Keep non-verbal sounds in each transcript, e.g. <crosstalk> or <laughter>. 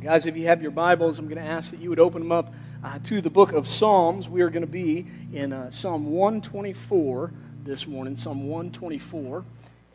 Guys, if you have your Bibles, I'm going to ask that you would open them up uh, to the book of Psalms. We are going to be in uh, Psalm 124 this morning, Psalm 124.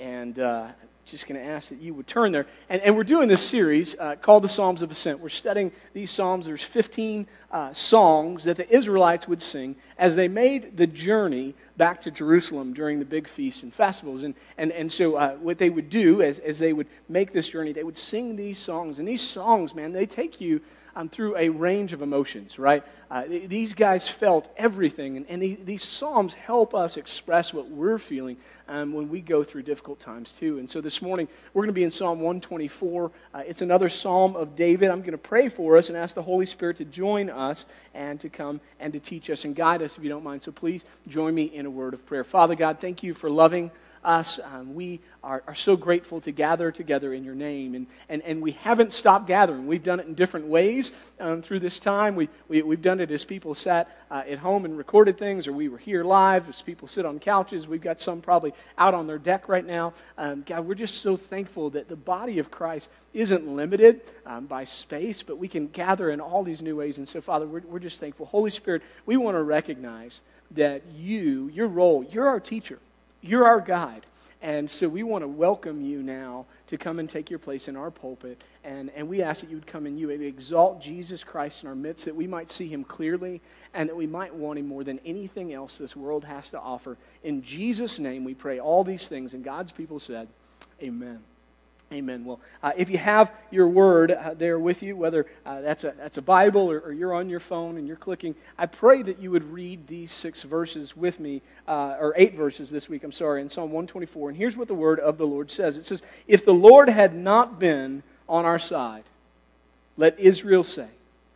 And uh, just going to ask that you would turn there. And, and we're doing this series uh, called the Psalms of Ascent. We're studying these Psalms. There's 15 uh, songs that the Israelites would sing as they made the journey back to Jerusalem during the big feasts and festivals. And, and, and so, uh, what they would do as, as they would make this journey, they would sing these songs. And these songs, man, they take you um, through a range of emotions, right? Uh, these guys felt everything, and, and these, these, Psalms help us express what we're feeling um, when we go through difficult times, too. And so this morning, we're going to be in Psalm 124. Uh, it's another Psalm of David. I'm going to pray for us and ask the Holy Spirit to join us and to come and to teach us and guide us, if you don't mind. So please join me in a word of prayer. Father God, thank you for loving us. Um, we are, are so grateful to gather together in your name. And, and, and we haven't stopped gathering. We've done it in different ways um, through this time. We, we, we've done it as people sat uh, at home and recorded things, or we were here live as people sit on couches. We've got some probably out on their deck right now. Um, God, we're just so thankful that the body of Christ isn't limited um, by space, but we can gather in all these new ways. And so, Father, we're, we're just thankful. Holy Spirit, we want to recognize that you, your role, you're our teacher. You're our guide. And so we want to welcome you now to come and take your place in our pulpit. And, and we ask that you would come and you would exalt Jesus Christ in our midst, that we might see him clearly and that we might want him more than anything else this world has to offer. In Jesus' name we pray all these things. And God's people said, Amen. Amen. Well, uh, if you have your word uh, there with you, whether uh, that's, a, that's a Bible or, or, you're on your phone and you're clicking, I pray that you would read these six verses with me, uh, or eight verses this week, I'm sorry, in Psalm 124. And here's what the word of the Lord says It says, If the Lord had not been on our side, let Israel say.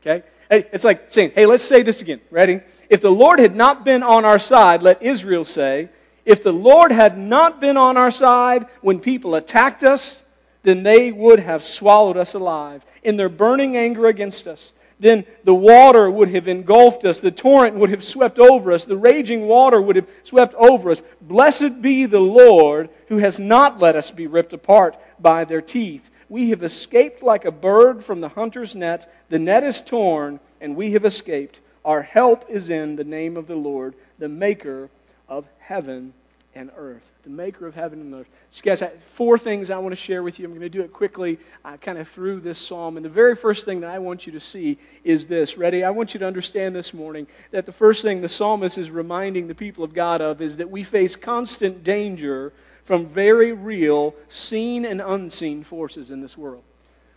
Okay? Hey, it's like saying, hey, let's say this again. Ready? If the Lord had not been on our side, let Israel say. If the Lord had not been on our side when people attacked us, then they would have swallowed us alive in their burning anger against us. Then the water would have engulfed us, the torrent would have swept over us, the raging water would have swept over us. Blessed be the Lord who has not let us be ripped apart by their teeth. We have escaped like a bird from the hunter's net. The net is torn, and we have escaped. Our help is in the name of the Lord, the maker of heaven and earth, the maker of heaven and earth. So, guys, four things I want to share with you. I'm going to do it quickly, uh, kind of through this psalm. And the very first thing that I want you to see is this. Ready? I want you to understand this morning that the first thing the psalmist is reminding the people of God of is that we face constant danger from very real, seen and unseen forces in this world.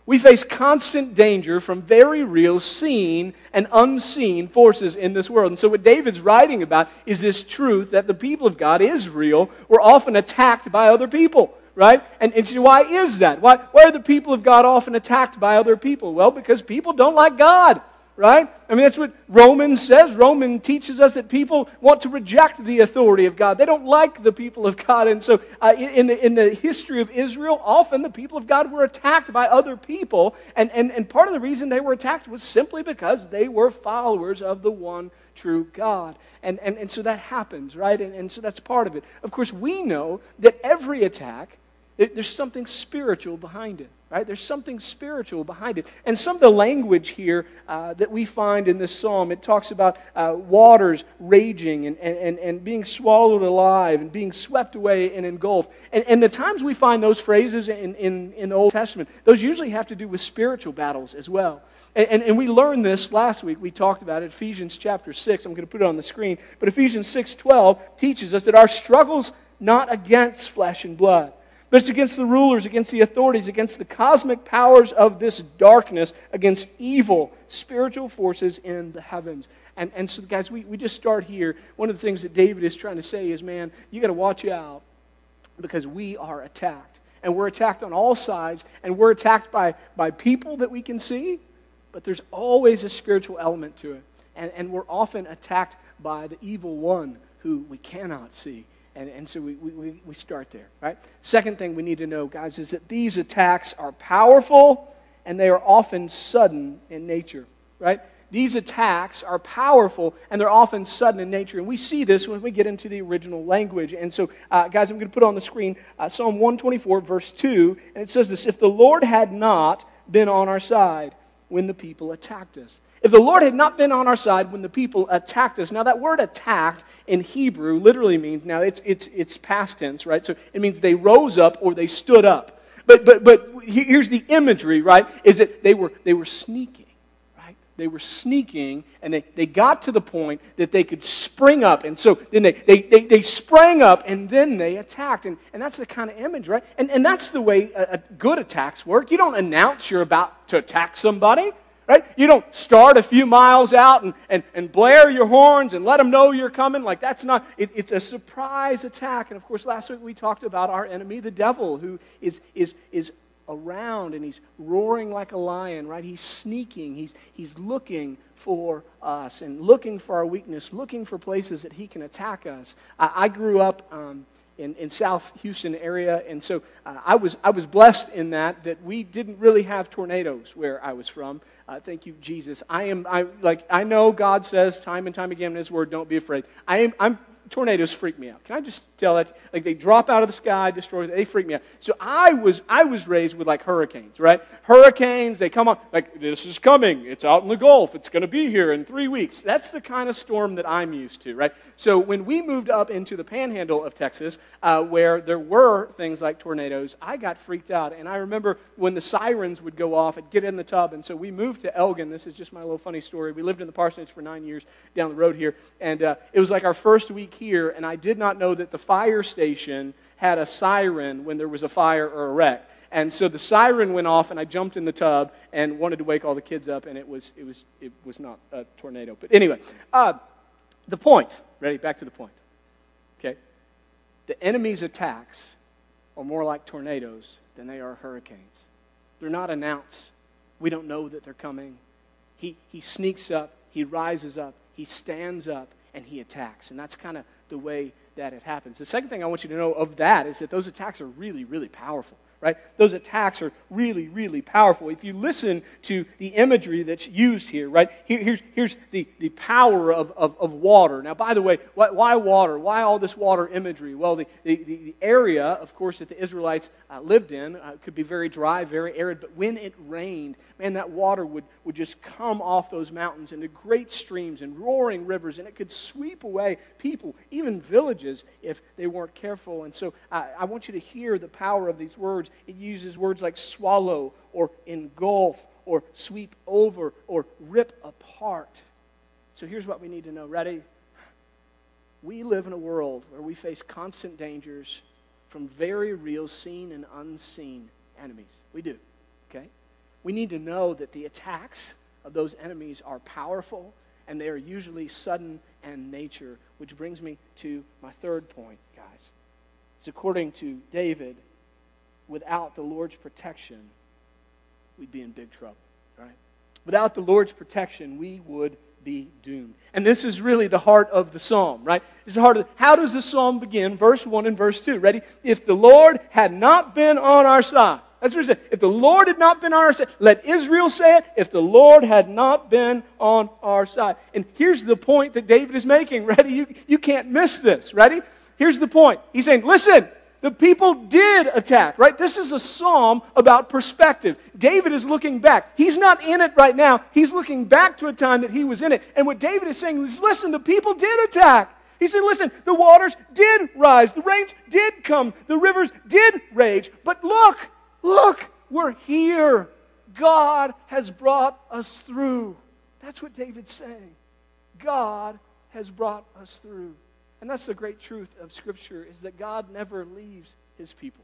We face constant danger from very real, seen, and unseen forces in this world. And so, what David's writing about is this truth that the people of God, Israel, were often attacked by other people, right? And, and so why is that? Why, why are the people of God often attacked by other people? Well, because people don't like God right? I mean, that's what Romans says. Roman teaches us that people want to reject the authority of God. They don't like the people of God. And so, uh, in, the, in the history of Israel, often the people of God were attacked by other people. And, and, and part of the reason they were attacked was simply because they were followers of the one true God. And, and, and so that happens, right? And, and so that's part of it. Of course, we know that every attack, there's something spiritual behind it. Right? There's something spiritual behind it. And some of the language here uh, that we find in this psalm, it talks about uh, waters raging and, and, and being swallowed alive and being swept away and engulfed. And, and the times we find those phrases in, in, in the Old Testament, those usually have to do with spiritual battles as well. And, and, and we learned this last week. We talked about it, Ephesians chapter 6. I'm going to put it on the screen. But Ephesians 6.12 teaches us that our struggles not against flesh and blood but it's against the rulers, against the authorities, against the cosmic powers of this darkness, against evil spiritual forces in the heavens. And, and so, guys, we, we just start here. One of the things that David is trying to say is, man, you got to watch out because we are attacked. And we're attacked on all sides, and we're attacked by, by people that we can see, but there's always a spiritual element to it. And, and we're often attacked by the evil one who we cannot see. And, and so we, we, we start there, right? Second thing we need to know, guys, is that these attacks are powerful and they are often sudden in nature, right? These attacks are powerful and they're often sudden in nature. And we see this when we get into the original language. And so, uh, guys, I'm going to put on the screen uh, Psalm 124, verse 2. And it says this If the Lord had not been on our side, when the people attacked us. If the Lord had not been on our side when the people attacked us, now that word attacked in Hebrew literally means, now it's, it's, it's past tense, right? So it means they rose up or they stood up. But, but, but here's the imagery, right? Is that they were, they were sneaking they were sneaking and they, they got to the point that they could spring up. And so then they, they, they, they sprang up and then they attacked. And, and that's the kind of image, right? And, and that's the way a, a good attacks work. You don't announce you're about to attack somebody. Right? You don't start a few miles out and, and, and blare your horns and let them know you're coming. Like, that's not, it, it's a surprise attack. And of course, last week we talked about our enemy, the devil, who is, is, is around and he's roaring like a lion, right? He's sneaking. He's, he's looking for us and looking for our weakness, looking for places that he can attack us. I, I grew up um, in, in South Houston area, and so uh, I, was, I was blessed in that, that we didn't really have tornadoes where I was from. Uh, thank you, Jesus. I am, I, like, I know God says time and time again in his word, don't be afraid. I am, I'm tornadoes freak me out. Can I just tell that? Like they drop out of the sky, destroy, they freak me out. So I was, I was raised with like hurricanes, right? Hurricanes, they come on, like this is coming. It's out in the Gulf. It's going to be here in three weeks. That's the kind of storm that I'm used to, right? So when we moved up into the panhandle of Texas, uh, where there were things like tornadoes, I got freaked out. And I remember when the sirens would go off, I'd get in the tub. And so we moved to Elgin. This is just my little funny story. We lived in the parsonage for nine years down the road here. And uh, it was like our first week here, and I did not know that the fire station had a siren when there was a fire or a wreck. And so the siren went off, and I jumped in the tub and wanted to wake all the kids up, and it was, it was, it was not a tornado. But anyway, uh, the point. Ready? Back to the point. Okay? The enemy's attacks are more like tornadoes than they are hurricanes. They're not announced. We don't know that they're coming. He, he sneaks up, he rises up, he stands up, and he attacks. And that's kind of the way that it happens. The second thing I want you to know of that is that those attacks are really, really powerful right? Those attacks are really, really powerful. If you listen to the imagery that's used here, right? Here, here's here's the, the power of, of, of, water. Now, by the way, why, why, water? Why all this water imagery? Well, the, the, the area, of course, that the Israelites uh, lived in uh, could be very dry, very arid, but when it rained, man, that water would, would just come off those mountains into great streams and roaring rivers, and it could sweep away people, even villages, if they weren't careful. And so uh, I want you to hear the power of these words it uses words like swallow or engulf or sweep over or rip apart. So here's what we need to know. Ready? We live in a world where we face constant dangers from very real, seen and unseen enemies. We do, okay? We need to know that the attacks of those enemies are powerful and they are usually sudden and nature, which brings me to my third point, guys. It's according to David without the Lord's protection, we'd be in big trouble, right? Without the Lord's protection, we would be doomed. And this is really the heart of the psalm, right? It's the heart of how does the psalm begin? Verse 1 and verse 2. Ready? If the Lord had not been on our side. That's what it said. If the Lord had not been on our side, let Israel say it. If the Lord had not been on our side. And here's the point that David is making. <laughs> Ready? You, you can't miss this. Ready? Here's the point. He's saying, listen, the people did attack, right? This is a psalm about perspective. David is looking back. He's not in it right now. He's looking back to a time that he was in it. And what David is saying is listen, the people did attack. He said, listen, the waters did rise, the rains did come, the rivers did rage. But look, look, we're here. God has brought us through. That's what David's saying. God has brought us through. And that's the great truth of Scripture is that God never leaves his people.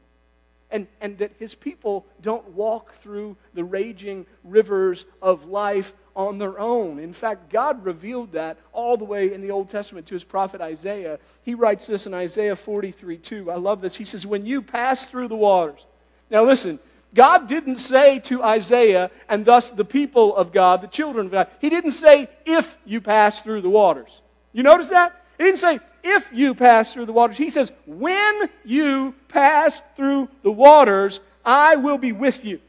And, and that his people don't walk through the raging rivers of life on their own. In fact, God revealed that all the way in the Old Testament to his prophet Isaiah. He writes this in Isaiah 43 2. I love this. He says, When you pass through the waters. Now listen, God didn't say to Isaiah, and thus the people of God, the children of God, He didn't say, if you pass through the waters. You notice that? He didn't say, if you pass through the waters. He says, when you pass through the waters, I will be with you.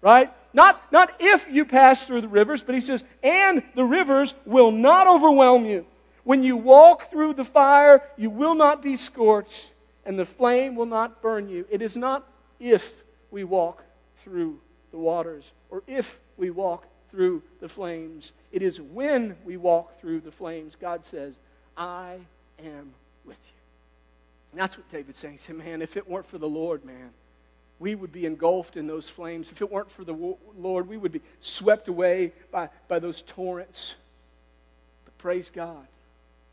Right? Not, not if you pass through the rivers, but he says, and the rivers will not overwhelm you. When you walk through the fire, you will not be scorched, and the flame will not burn you. It is not if we walk through the waters, or if we walk through the flames. It is when we walk through the flames, God says, I am with you. And that's what David's saying. He said, Man, if it weren't for the Lord, man, we would be engulfed in those flames. If it weren't for the Lord, we would be swept away by, by those torrents. But praise God,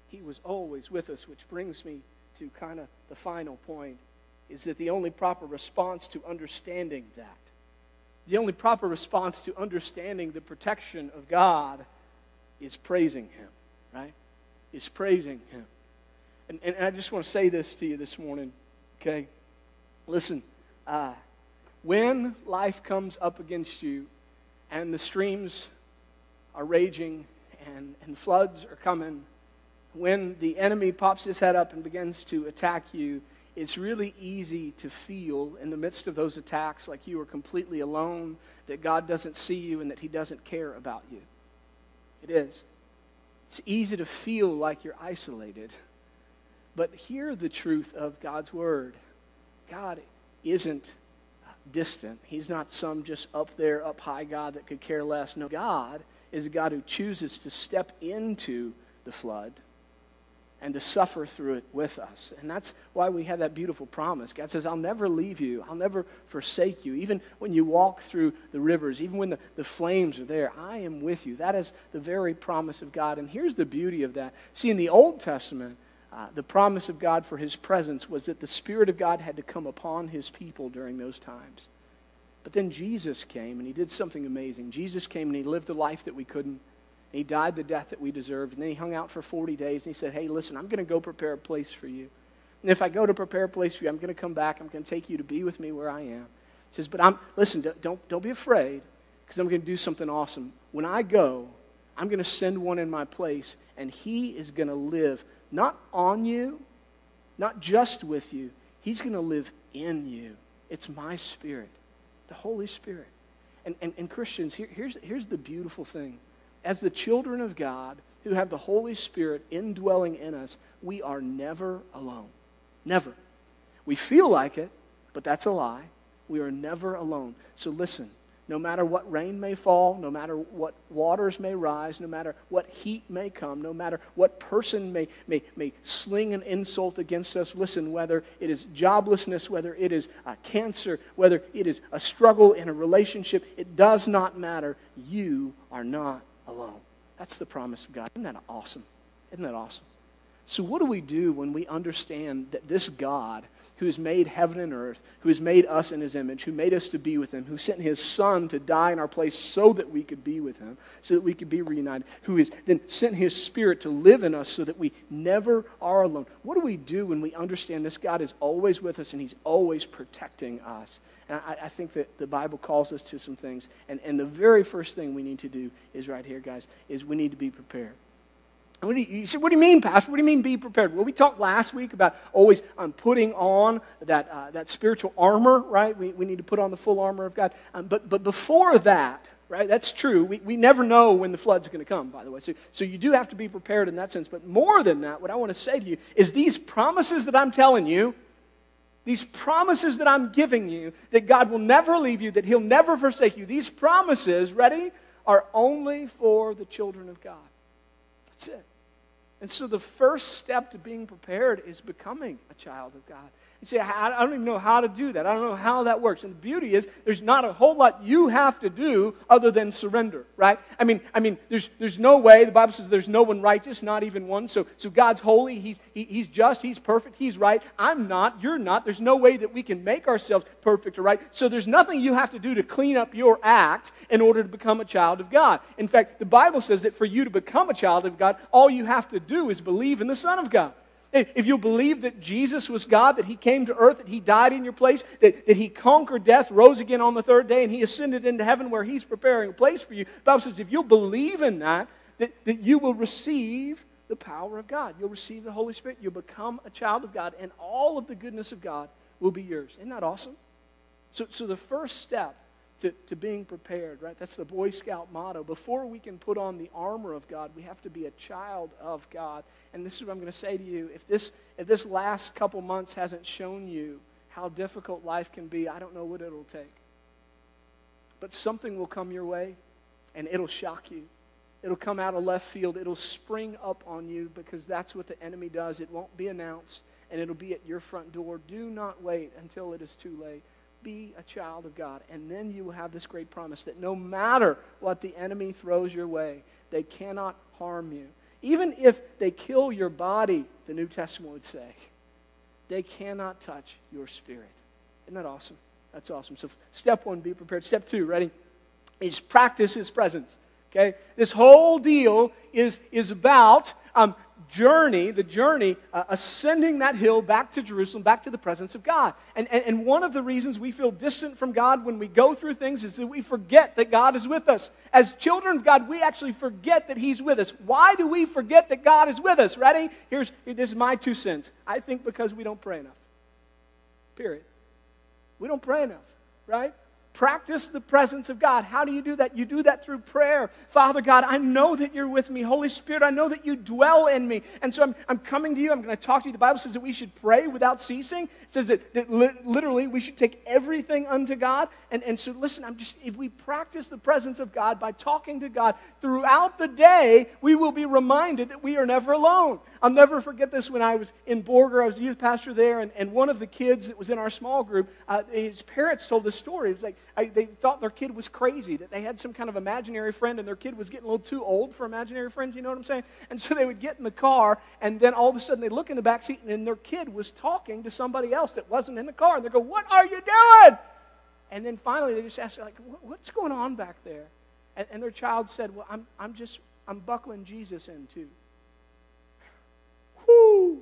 He was always with us, which brings me to kind of the final point is that the only proper response to understanding that, the only proper response to understanding the protection of God is praising Him, right? Is praising Him. And, and I just want to say this to you this morning, okay? Listen, uh, when life comes up against you and the streams are raging and, and floods are coming, when the enemy pops his head up and begins to attack you, it's really easy to feel in the midst of those attacks like you are completely alone, that God doesn't see you, and that He doesn't care about you. It is. It's easy to feel like you're isolated. But hear the truth of God's Word God isn't distant. He's not some just up there, up high God that could care less. No, God is a God who chooses to step into the flood and to suffer through it with us. And that's why we have that beautiful promise. God says, I'll never leave you, I'll never forsake you. Even when you walk through the rivers, even when the, the flames are there, I am with you. That is the very promise of God. And here's the beauty of that. See, in the Old Testament, uh, the promise of God for his presence was that the Spirit of God had to come upon his people during those times. But then Jesus came and he did something amazing. Jesus came and he lived the life that we couldn't. He died the death that we deserved. And then he hung out for 40 days and he said, Hey, listen, I'm going to go prepare a place for you. And if I go to prepare a place for you, I'm going to come back. I'm going to take you to be with me where I am. He says, But I'm, listen, don't, don't be afraid because I'm going to do something awesome. When I go, I'm going to send one in my place, and he is going to live not on you, not just with you. He's going to live in you. It's my spirit, the Holy Spirit. And, and, and Christians, here, here's, here's the beautiful thing as the children of God who have the Holy Spirit indwelling in us, we are never alone. Never. We feel like it, but that's a lie. We are never alone. So listen, no matter what rain may fall, no matter what waters may rise, no matter what heat may come, no matter what person may, may, may sling an insult against us, listen, whether it is joblessness, whether it is a cancer, whether it is a struggle in a relationship, it does not matter. You are not alone. That's the promise of God. Isn't that awesome? Isn't that awesome? So, what do we do when we understand that this God, who has made heaven and earth, who has made us in his image, who made us to be with him, who sent his son to die in our place so that we could be with him, so that we could be reunited, who has then sent his spirit to live in us so that we never are alone? What do we do when we understand this God is always with us and he's always protecting us? And I, I, think that the Bible calls us to some things. And, and the very first thing we need to do is right here, guys, is we need to be prepared. What do you, you say, what do you mean, Pastor? What do you mean be prepared? Well, we talked last week about always um, putting on that, uh, that spiritual armor, right? We, we need to put on the full armor of God. Um, but, but before that, right, that's true. We, we never know when the flood's going to come, by the way. So, so you do have to be prepared in that sense. But more than that, what I want to say to you is these promises that I'm telling you, these promises that I'm giving you, that God will never leave you, that He'll never forsake you, these promises, ready, are only for the children of God. That's it. And so the first step to being prepared is becoming a child of God. You say, I don't even know how to do that. I don't know how that works. And the beauty is, there's not a whole lot you have to do other than surrender, right? I mean, I mean, there's, there's no way. The Bible says there's no one righteous, not even one. So, so God's holy. He's, he, he's just. He's perfect. He's right. I'm not. You're not. There's no way that we can make ourselves perfect or right. So there's nothing you have to do to clean up your act in order to become a child of God. In fact, the Bible says that for you to become a child of God, all you have to do is believe in the Son of God. If you believe that Jesus was God, that He came to earth, that He died in your place, that, that He conquered death, rose again on the third day, and He ascended into heaven where He's preparing a place for you, the Bible says if you'll believe in that, that, that you will receive the power of God. You'll receive the Holy Spirit. You'll become a child of God, and all of the goodness of God will be yours. Isn't that awesome? So, so the first step to, to being prepared, right? That's the Boy Scout motto. Before we can put on the armor of God, we have to be a child of God. And this is what I'm going to say to you. If this, if this last couple months hasn't shown you how difficult life can be, I don't know what it'll take. But something will come your way, and it'll shock you. It'll come out of left field. It'll spring up on you because that's what the enemy does. It won't be announced, and it'll be at your front door. Do not wait until it is too late. Be a child of God, and then you will have this great promise that no matter what the enemy throws your way, they cannot harm you. Even if they kill your body, the New Testament would say, they cannot touch your spirit. Isn't that awesome? That's awesome. So, step one, be prepared. Step two, ready? Is practice his presence. Okay? This whole deal is, is about um, journey, the journey, uh, ascending that hill back to Jerusalem, back to the presence of God. And, and, and one of the reasons we feel distant from God when we go through things is that we forget that God is with us. As children of God, we actually forget that He's with us. Why do we forget that God is with us? Ready? Here's this is my two cents. I think because we don't pray enough. Period. We don't pray enough, right? Practice the presence of God. How do you do that? You do that through prayer. Father God, I know that you're with me. Holy Spirit, I know that you dwell in me. And so I'm, I'm coming to you. I'm going to talk to you. The Bible says that we should pray without ceasing. It says that, that li- literally we should take everything unto God. And, and so listen, I'm just, if we practice the presence of God by talking to God throughout the day, we will be reminded that we are never alone. I'll never forget this when I was in Borger. I was a youth pastor there, and, and one of the kids that was in our small group, uh, his parents told this story. It was like, I, they thought their kid was crazy, that they had some kind of imaginary friend, and their kid was getting a little too old for imaginary friends, you know what I'm saying? And so they would get in the car, and then all of a sudden they look in the back seat, and their kid was talking to somebody else that wasn't in the car. And they go, What are you doing? And then finally they just asked, like, What's going on back there? And, and their child said, Well, I'm, I'm just, I'm buckling Jesus in too. Whoo!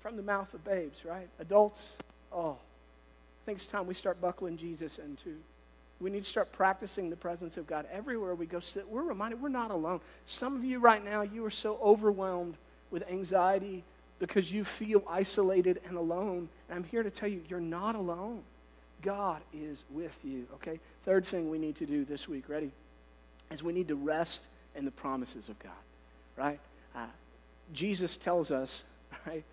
From the mouth of babes, right? Adults, oh, I think it's time we start buckling Jesus into. We need to start practicing the presence of God everywhere we go. That we're reminded we're not alone. Some of you right now, you are so overwhelmed with anxiety because you feel isolated and alone. And I'm here to tell you, you're not alone. God is with you, okay? Third thing we need to do this week, ready? Is we need to rest in the promises of God, right? Uh, Jesus tells us, <laughs> right,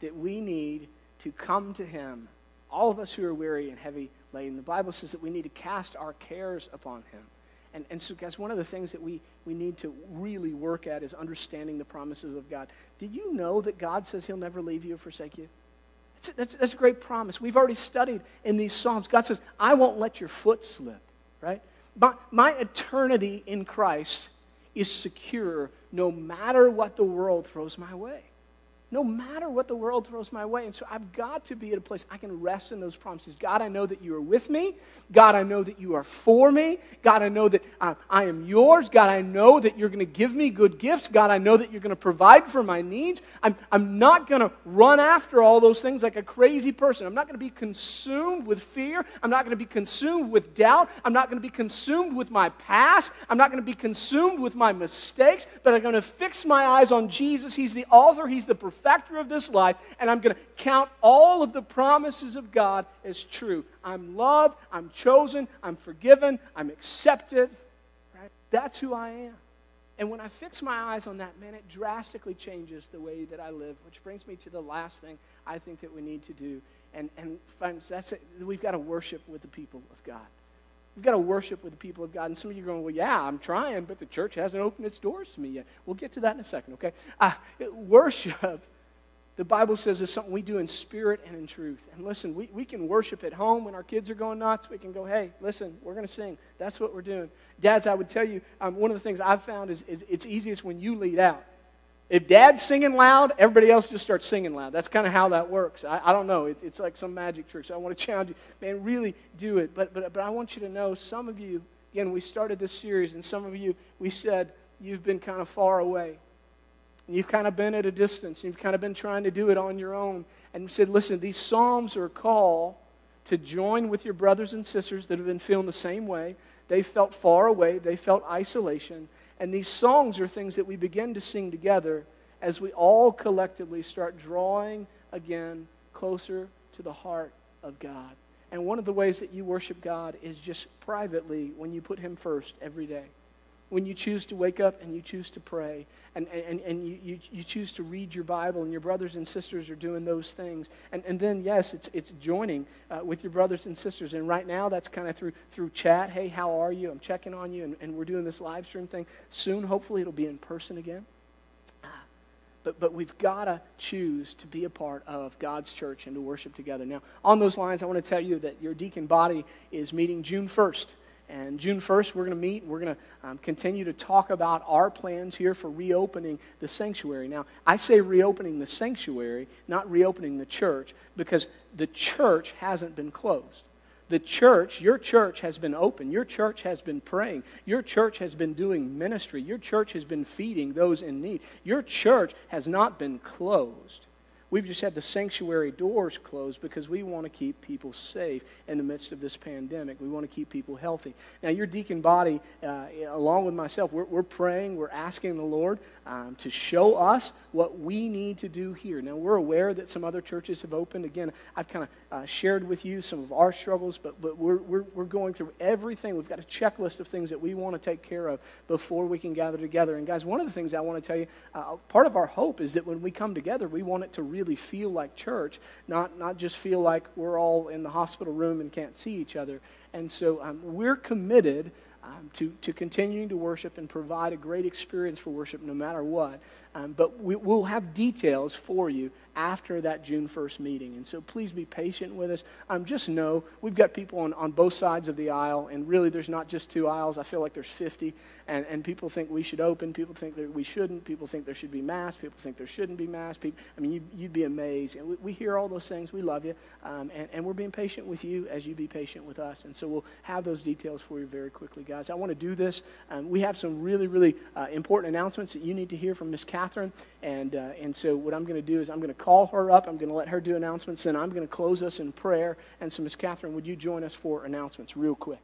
that we need to come to Him all of us who are weary and heavy laden. The Bible says that we need to cast our cares upon Him. And, and so, guys, one of the things that we, we need to really work at is understanding the promises of God. Did you know that God says He'll never leave you or forsake you? That's, that's, that's a great promise. We've already studied in these Psalms. God says, I won't let your foot slip, right? My, my eternity in Christ is secure no matter what the world throws my way no matter what the world throws my way. And so I've got to be at a place I can rest in those promises. God, I know that you are with me. God, I know that you are for me. God, I know that I, I am yours. God, I know that you're going to give me good gifts. God, I know that you're going to provide for my needs. I'm, I'm not going to run after all those things like a crazy person. I'm not going to be consumed with fear. I'm not going to be consumed with doubt. I'm not going to be consumed with my past. I'm not going to be consumed with my mistakes, but I'm going to fix my eyes on Jesus. He's the author, He's the perfecter factor of this life, and I'm going to count all of the promises of God as true. I'm loved, I'm chosen, I'm forgiven, I'm accepted. Right? That's who I am. And when I fix my eyes on that, man, it drastically changes the way that I live, which brings me to the last thing I think that we need to do. And, and that's it. We've got to worship with the people of God. We've got to worship with the people of God. And some of you are going, well, yeah, I'm trying, but the church hasn't opened its doors to me yet. We'll get to that in a second, okay? Uh, worship the Bible says is something we do in spirit and in truth. And listen, we, we can worship at home when our kids are going nuts. We can go, hey, listen, we're going to sing. That's what we're doing. Dads, I would tell you, um, one of the things I've found is, is it's easiest when you lead out. If dad's singing loud, everybody else just starts singing loud. That's kind of how that works. I, I don't know. It, it's like some magic trick. So I want to <laughs> challenge you, man, really do it. But, but, but I want you to know some of you, again, we started this series, and some of you, we said you've been kind of far away. And you've kind of been at a distance. and You've kind of been trying to do it on your own. And said, listen, these Psalms are a call to join with your brothers and sisters that have been feeling the same way. They felt far away, they felt isolation. And these songs are things that we begin to sing together as we all collectively start drawing again closer to the heart of God. And one of the ways that you worship God is just privately when you put Him first every day. When you choose to wake up and you choose to pray and, and, and you, you, you choose to read your Bible and your brothers and sisters are doing those things. And, and then, yes, it's, it's joining uh, with your brothers and sisters. And right now, that's kind of through, through chat. Hey, how are you? I'm checking on you. And, and we're doing this live stream thing. Soon, hopefully, it'll be in person again. But, but we've got to choose to be a part of God's church and to worship together. Now, on those lines, I want to tell you that your deacon body is meeting June 1st. And June 1st, we're going to meet. We're going to um, continue to talk about our plans here for reopening the sanctuary. Now, I say reopening the sanctuary, not reopening the church, because the church hasn't been closed. The church, your church has been open. Your church has been praying. Your church has been doing ministry. Your church has been feeding those in need. Your church has not been closed. We've just had the sanctuary doors closed because we want to keep people safe in the midst of this pandemic. We want to keep people healthy. Now, your deacon body, uh, along with myself, we're, we're, praying, we're asking the Lord um, to show us what we need to do here. Now, we're aware that some other churches have opened. Again, I've kind of uh, shared with you some of our struggles, but, but we're, we're, we're going through everything. We've got a checklist of things that we want to take care of before we can gather together. And, guys, one of the things I want to tell you, uh, part of our hope is that when we come together, we want it to really really feel like church, not, not just feel like we're all in the hospital room and can't see each other. And so um, we're committed um, to, to continuing to worship and provide a great experience for worship no matter what. Um, but we, will have details for you after that June 1st meeting. And so please be patient with us. Um, just know we've got people on, on both sides of the aisle, and really there's not just two aisles. I feel like there's 50, and, and people think we should open. People think that we shouldn't. People think there should be mass, People think there shouldn't be mass. People, I mean, you, would be amazed. And we, we, hear all those things. We love you, um, and, and we're being patient with you as you be patient with us. And so we'll have those details for you very quickly, guys. I want to do this. Um, we have some really, really uh, important announcements that you need to hear from Miss Catherine, and, uh, and so what I'm going to do is I'm going to call her up. I'm going to let her do announcements. Then I'm going to close us in prayer. And so, Miss Catherine, would you join us for announcements real quick?